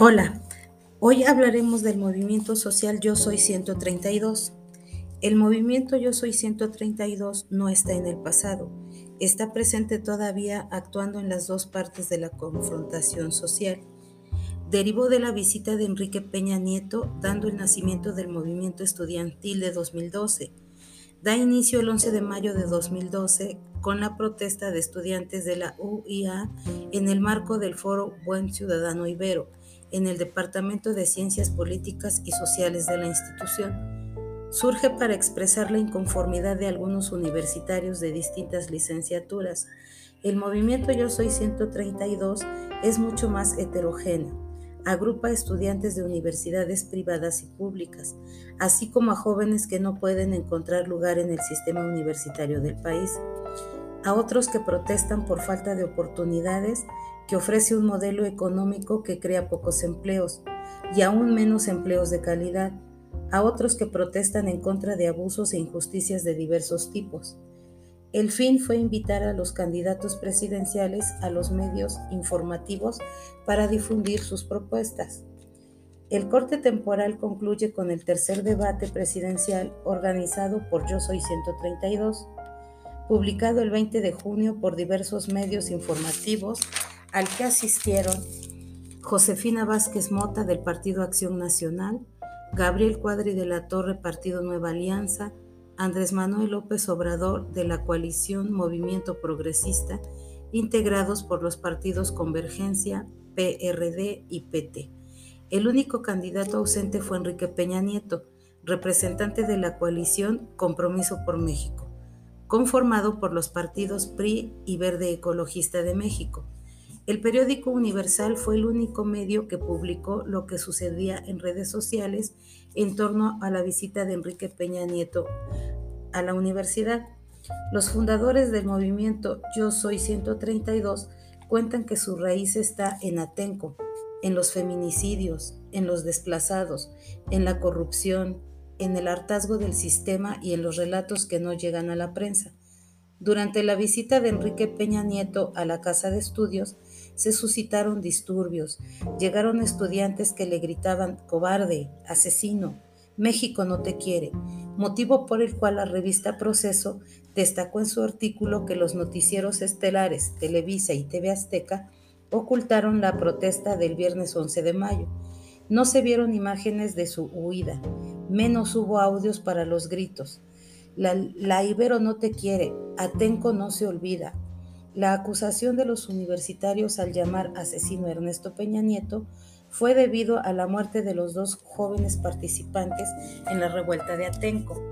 Hola, hoy hablaremos del movimiento social Yo Soy 132. El movimiento Yo Soy 132 no está en el pasado, está presente todavía actuando en las dos partes de la confrontación social. Derivó de la visita de Enrique Peña Nieto, dando el nacimiento del movimiento estudiantil de 2012. Da inicio el 11 de mayo de 2012 con la protesta de estudiantes de la UIA en el marco del foro Buen Ciudadano Ibero en el Departamento de Ciencias Políticas y Sociales de la institución. Surge para expresar la inconformidad de algunos universitarios de distintas licenciaturas. El movimiento Yo Soy 132 es mucho más heterogéneo. Agrupa estudiantes de universidades privadas y públicas, así como a jóvenes que no pueden encontrar lugar en el sistema universitario del país, a otros que protestan por falta de oportunidades que ofrece un modelo económico que crea pocos empleos y aún menos empleos de calidad, a otros que protestan en contra de abusos e injusticias de diversos tipos. El fin fue invitar a los candidatos presidenciales a los medios informativos para difundir sus propuestas. El corte temporal concluye con el tercer debate presidencial organizado por Yo Soy 132, publicado el 20 de junio por diversos medios informativos al que asistieron Josefina Vázquez Mota del Partido Acción Nacional, Gabriel Cuadri de la Torre Partido Nueva Alianza, Andrés Manuel López Obrador de la coalición Movimiento Progresista, integrados por los partidos Convergencia, PRD y PT. El único candidato ausente fue Enrique Peña Nieto, representante de la coalición Compromiso por México, conformado por los partidos PRI y Verde Ecologista de México el periódico Universal fue el único medio que publicó lo que sucedía en redes sociales en torno a la visita de Enrique Peña Nieto a la universidad. Los fundadores del movimiento Yo Soy 132 cuentan que su raíz está en Atenco, en los feminicidios, en los desplazados, en la corrupción, en el hartazgo del sistema y en los relatos que no llegan a la prensa. Durante la visita de Enrique Peña Nieto a la Casa de Estudios, se suscitaron disturbios. Llegaron estudiantes que le gritaban cobarde, asesino, México no te quiere, motivo por el cual la revista Proceso destacó en su artículo que los noticieros estelares Televisa y TV Azteca ocultaron la protesta del viernes 11 de mayo. No se vieron imágenes de su huida, menos hubo audios para los gritos. La, Ibero no te quiere, Atenco no se olvida, la acusación de los universitarios al llamar asesino a Ernesto Peña Nieto fue debido a la muerte de los dos jóvenes participantes en la revuelta de Atenco.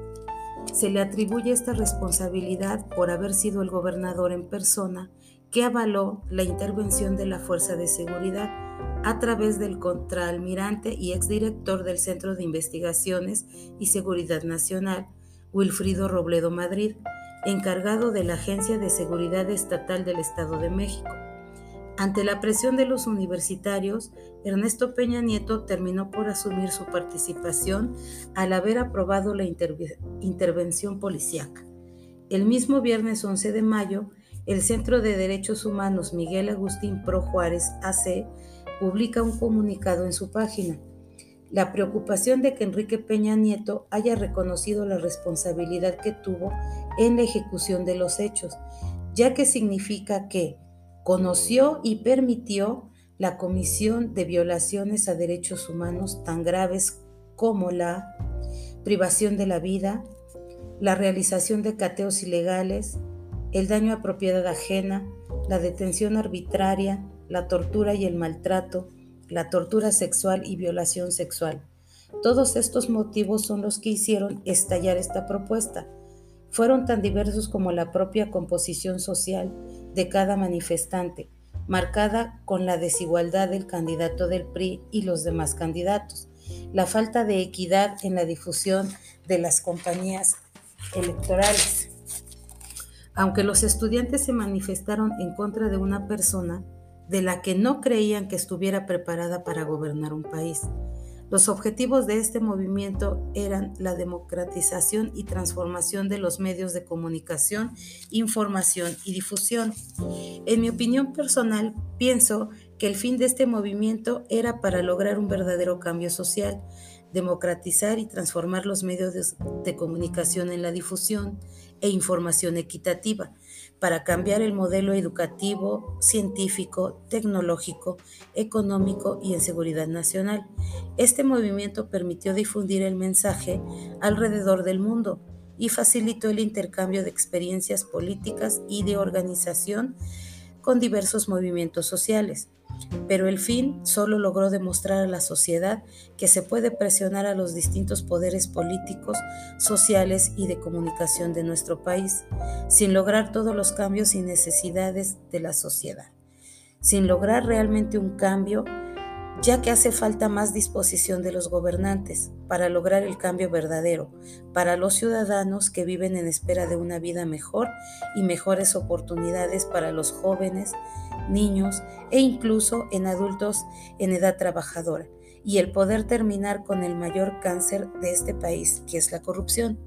Se le atribuye esta responsabilidad por haber sido el gobernador en persona que avaló la intervención de la Fuerza de Seguridad a través del contraalmirante y exdirector del Centro de Investigaciones y Seguridad Nacional, Wilfrido Robledo Madrid, encargado de la Agencia de Seguridad Estatal del Estado de México. Ante la presión de los universitarios, Ernesto Peña Nieto terminó por asumir su participación al haber aprobado la intervención policíaca. El mismo viernes 11 de mayo, el Centro de Derechos Humanos Miguel Agustín Pro Juárez AC publica un comunicado en su página la preocupación de que Enrique Peña Nieto haya reconocido la responsabilidad que tuvo en la ejecución de los hechos, ya que significa que conoció y permitió la comisión de violaciones a derechos humanos tan graves como la privación de la vida, la realización de cateos ilegales, el daño a propiedad ajena, la detención arbitraria, la tortura y el maltrato, la tortura sexual y violación sexual. Todos estos motivos son los que hicieron estallar esta propuesta. Fueron tan diversos como la propia composición social de cada manifestante, marcada con la desigualdad del candidato del PRI y los demás candidatos, la falta de equidad en la difusión de las compañías electorales. Aunque los estudiantes se manifestaron en contra de una persona, de la que no creían que estuviera preparada para gobernar un país. Los objetivos de este movimiento eran la democratización y transformación de los medios de comunicación, información y difusión. En mi opinión personal, pienso que el fin de este movimiento era para lograr un verdadero cambio social, democratizar y transformar los medios de, comunicación en la difusión e información equitativa, para cambiar el modelo educativo, científico, tecnológico, económico y en seguridad nacional. Este movimiento permitió difundir el mensaje alrededor del mundo y facilitó el intercambio de experiencias políticas y de organización con diversos movimientos sociales. Pero el fin solo logró demostrar a la sociedad que se puede presionar a los distintos poderes políticos, sociales y de comunicación de nuestro país, sin lograr todos los cambios y necesidades de la sociedad. Sin lograr realmente un cambio, ya que hace falta más disposición de los gobernantes para lograr el cambio verdadero para los ciudadanos que viven en espera de una vida mejor y mejores oportunidades para los jóvenes, niños e incluso en adultos en edad trabajadora, y el poder terminar con el mayor cáncer de este país, que es la corrupción.